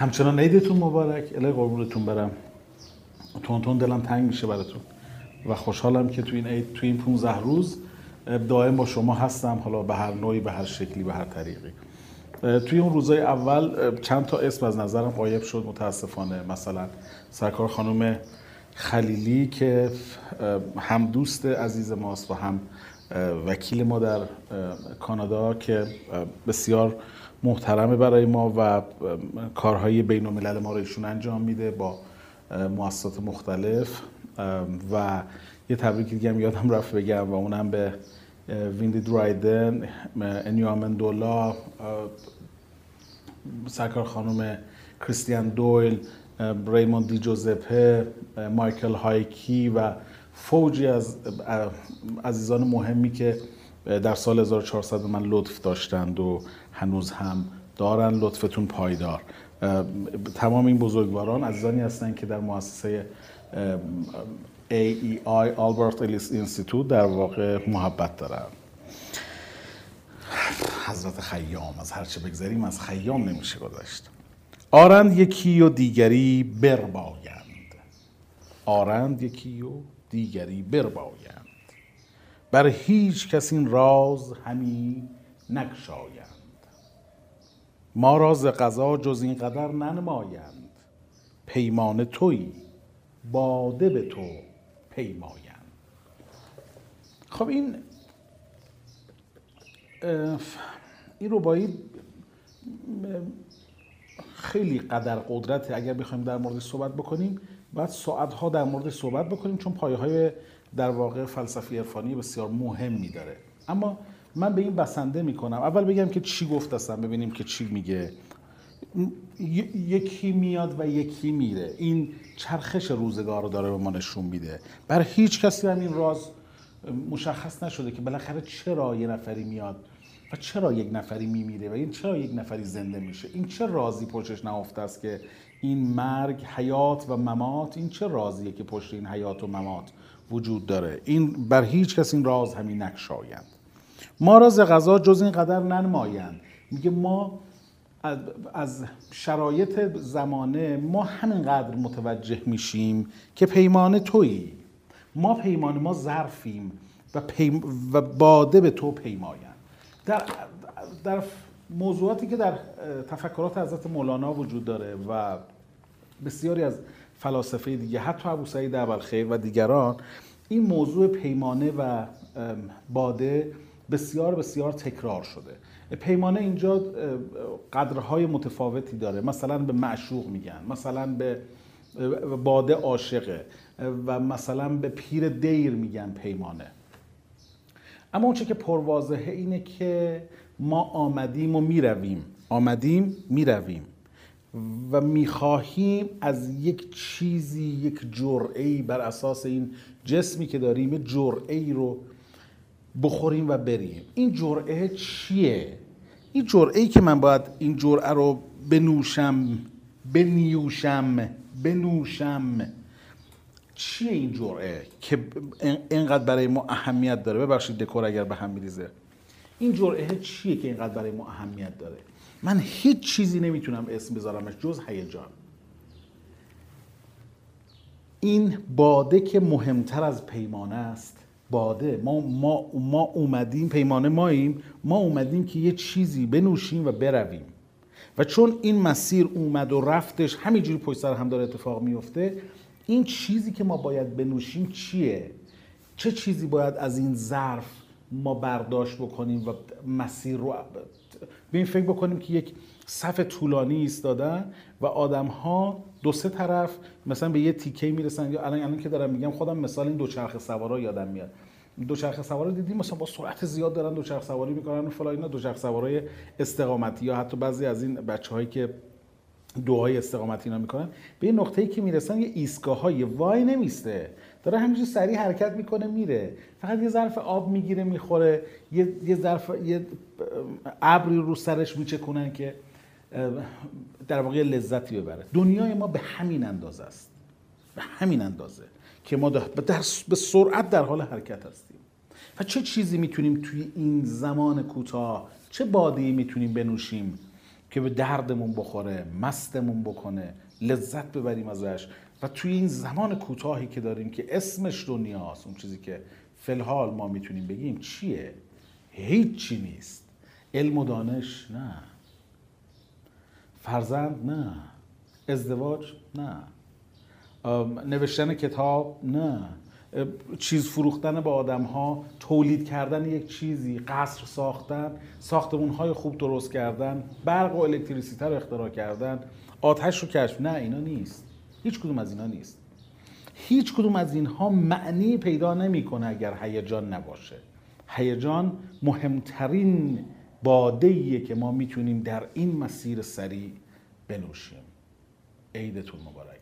همچنان عیدتون مبارک. الهی قربونتون برم. تون تون دلم تنگ میشه براتون. و خوشحالم که تو این عید تو این 15 روز دائم با شما هستم. حالا به هر نوعی به هر شکلی به هر طریقی. توی اون روزای اول چند تا اسم از نظرم قایب شد. متاسفانه مثلا سرکار خانم خلیلی که هم دوست عزیز ماست و هم وکیل ما در کانادا که بسیار محترمه برای ما و کارهای بین الملل ما رو ایشون انجام میده با مؤسسات مختلف. و یه تبریک دیگه هم یادم رفت بگم و اونم به ویندی درایدن انیو دولا سرکار خانم کریستیان دویل ریموند دی جوزپه مایکل هایکی و فوجی از عزیزان مهمی که در سال 1400 من لطف داشتند و هنوز هم دارن لطفتون پایدار. تمام این بزرگواران عزیزانی هستند که در مؤسسه AEI آلبرت الیس اینستیتوت در واقع محبت دارن. حضرت خیام از هرچه بگذریم از خیام نمیشه گذشت. آرند یکی و دیگری بربایند آرند یکی و دیگری بربایند. بر هیچ کس این راز همی نگشایند. ما را ز قضا جز این قدر ننمایند. پیمان تویی باده به تو پیمایند. خب این این ربایی خیلی قدر قدرته. اگر بخوایم در مورد صحبت بکنیم باید ساعتها در مورد صحبت بکنیم چون پایه های در واقع فلسفی عرفانی بسیار مهمی داره. اما من به این بسنده می‌کنم. اول بگم که چی گفت هستم ببینیم که چی میگه. یکی میاد و یکی میره. این چرخش روزگار رو داره به ما نشون میده. بر هیچ کسی هم این راز مشخص نشده که بالاخره چرا یه نفری میاد و چرا یک نفری میمیره و این چرا یک نفری زنده میشه؟ این چه رازی پشتش نهفته است که این مرگ حیات و ممات این چه رازیه که پشت این حیات و ممات وجود داره؟ این بر هیچ کس این راز همین نکشایند. ما را ز غذا جز این قدر ننمایند. میگه ما از شرایط زمانه ما همینقدر متوجه میشیم که پیمان تویی. ما پیمان ما ظرفیم و, پیم و باده به تو پیمایند. در, در موضوعاتی که در تفکرات حضرت مولانا وجود داره و بسیاری از فلاسفه دیگه حتی ابو سعید خیر و دیگران این موضوع پیمانه و باده بسیار بسیار تکرار شده. پیمانه اینجا قدرهای متفاوتی داره. مثلا به معشوق میگن مثلا به باده عاشقه و مثلا به پیر دیر میگن پیمانه. اما اونچه که پروازهه اینه که ما آمدیم و می‌رویم. آمدیم می‌رویم. و می‌خواهیم از یک چیزی یک جرعه بر اساس این جسمی که داریم جرعه رو بخوریم و بریم. این جرعه چیه؟ این جرعه که من باید این جرعه رو بنوشم بنیوشم بنوشم. چیه این جرعه که اینقدر برای ما اهمیت داره؟ ببخشید دکور اگر به هم میریزه. این جرعه چیه که اینقدر برای ما اهمیت داره؟ من هیچ چیزی نمی‌تونم اسم بذارمش جز هیجان. این باده که مهمتر از پیمانه است. باده. ما, ما, ما اومدیم پیمانه ماییم. ما اومدیم که یه چیزی بنوشیم و برویم. و چون این مسیر اومد و رفتش همینجوری پشت سر هم داره اتفاق میفته این چیزی که ما باید بنوشیم چیه؟ چه چیزی باید از این ظرف ما برداشت بکنیم و مسیر رو به این فکر بکنیم که یک صف طولانی ایستادن و آدم ها دو سه طرف مثلا به یه تیکه می‌رسن یا الان الان که دارم میگم خودم مثال این دوچرخه سوارا یادم میاد. دوچرخه سوارا دیدیم مثلا با سرعت زیاد دارن دوچرخه سواری می‌کنن و فلان اینا دوچرخه سوارای استقامتی یا حتی بعضی از این بچه‌هایی که دوهای استقامتی اینا می‌کنن. به یه نقطه‌ای که می‌رسن یه ایستگاه های وای نمیسته. داره همینجوری سریع حرکت می‌کنه میره. فقط یه ظرف آب می‌گیره می‌خوره. یه یه ظرف یه ابری رو سرش میچکونن که در واقع لذتی ببره. دنیای ما به همین اندازه است. به همین اندازه که ما در به سرعت در حال حرکت هستیم. و چه چیزی می‌تونیم توی این زمان کوتاه چه بادی می‌تونیم بنوشیم؟ که به دردمون بخوره مستمون بکنه لذت ببریم ازش. و توی این زمان کوتاهی که داریم که اسمش دنیاست اون چیزی که فلحال ما می‌تونیم بگیم چیه؟ هیچی نیست. علم و دانش نه. فرزند نه. ازدواج نه. نوشتن کتاب نه. چیز فروختن به آدم ها تولید کردن یک چیزی قصر ساختن ساختمون های خوب درست کردن برق و الکتریسیته رو اختراع کردن. آتش رو کشف. نه اینا نیست. هیچ کدوم از اینا نیست. هیچ کدوم از اینها معنی پیدا نمی‌کنه اگر هیجان نباشه. هیجان مهمترین باده که ما می‌تونیم در این مسیر سریع بنوشیم. عیدتون مبارک.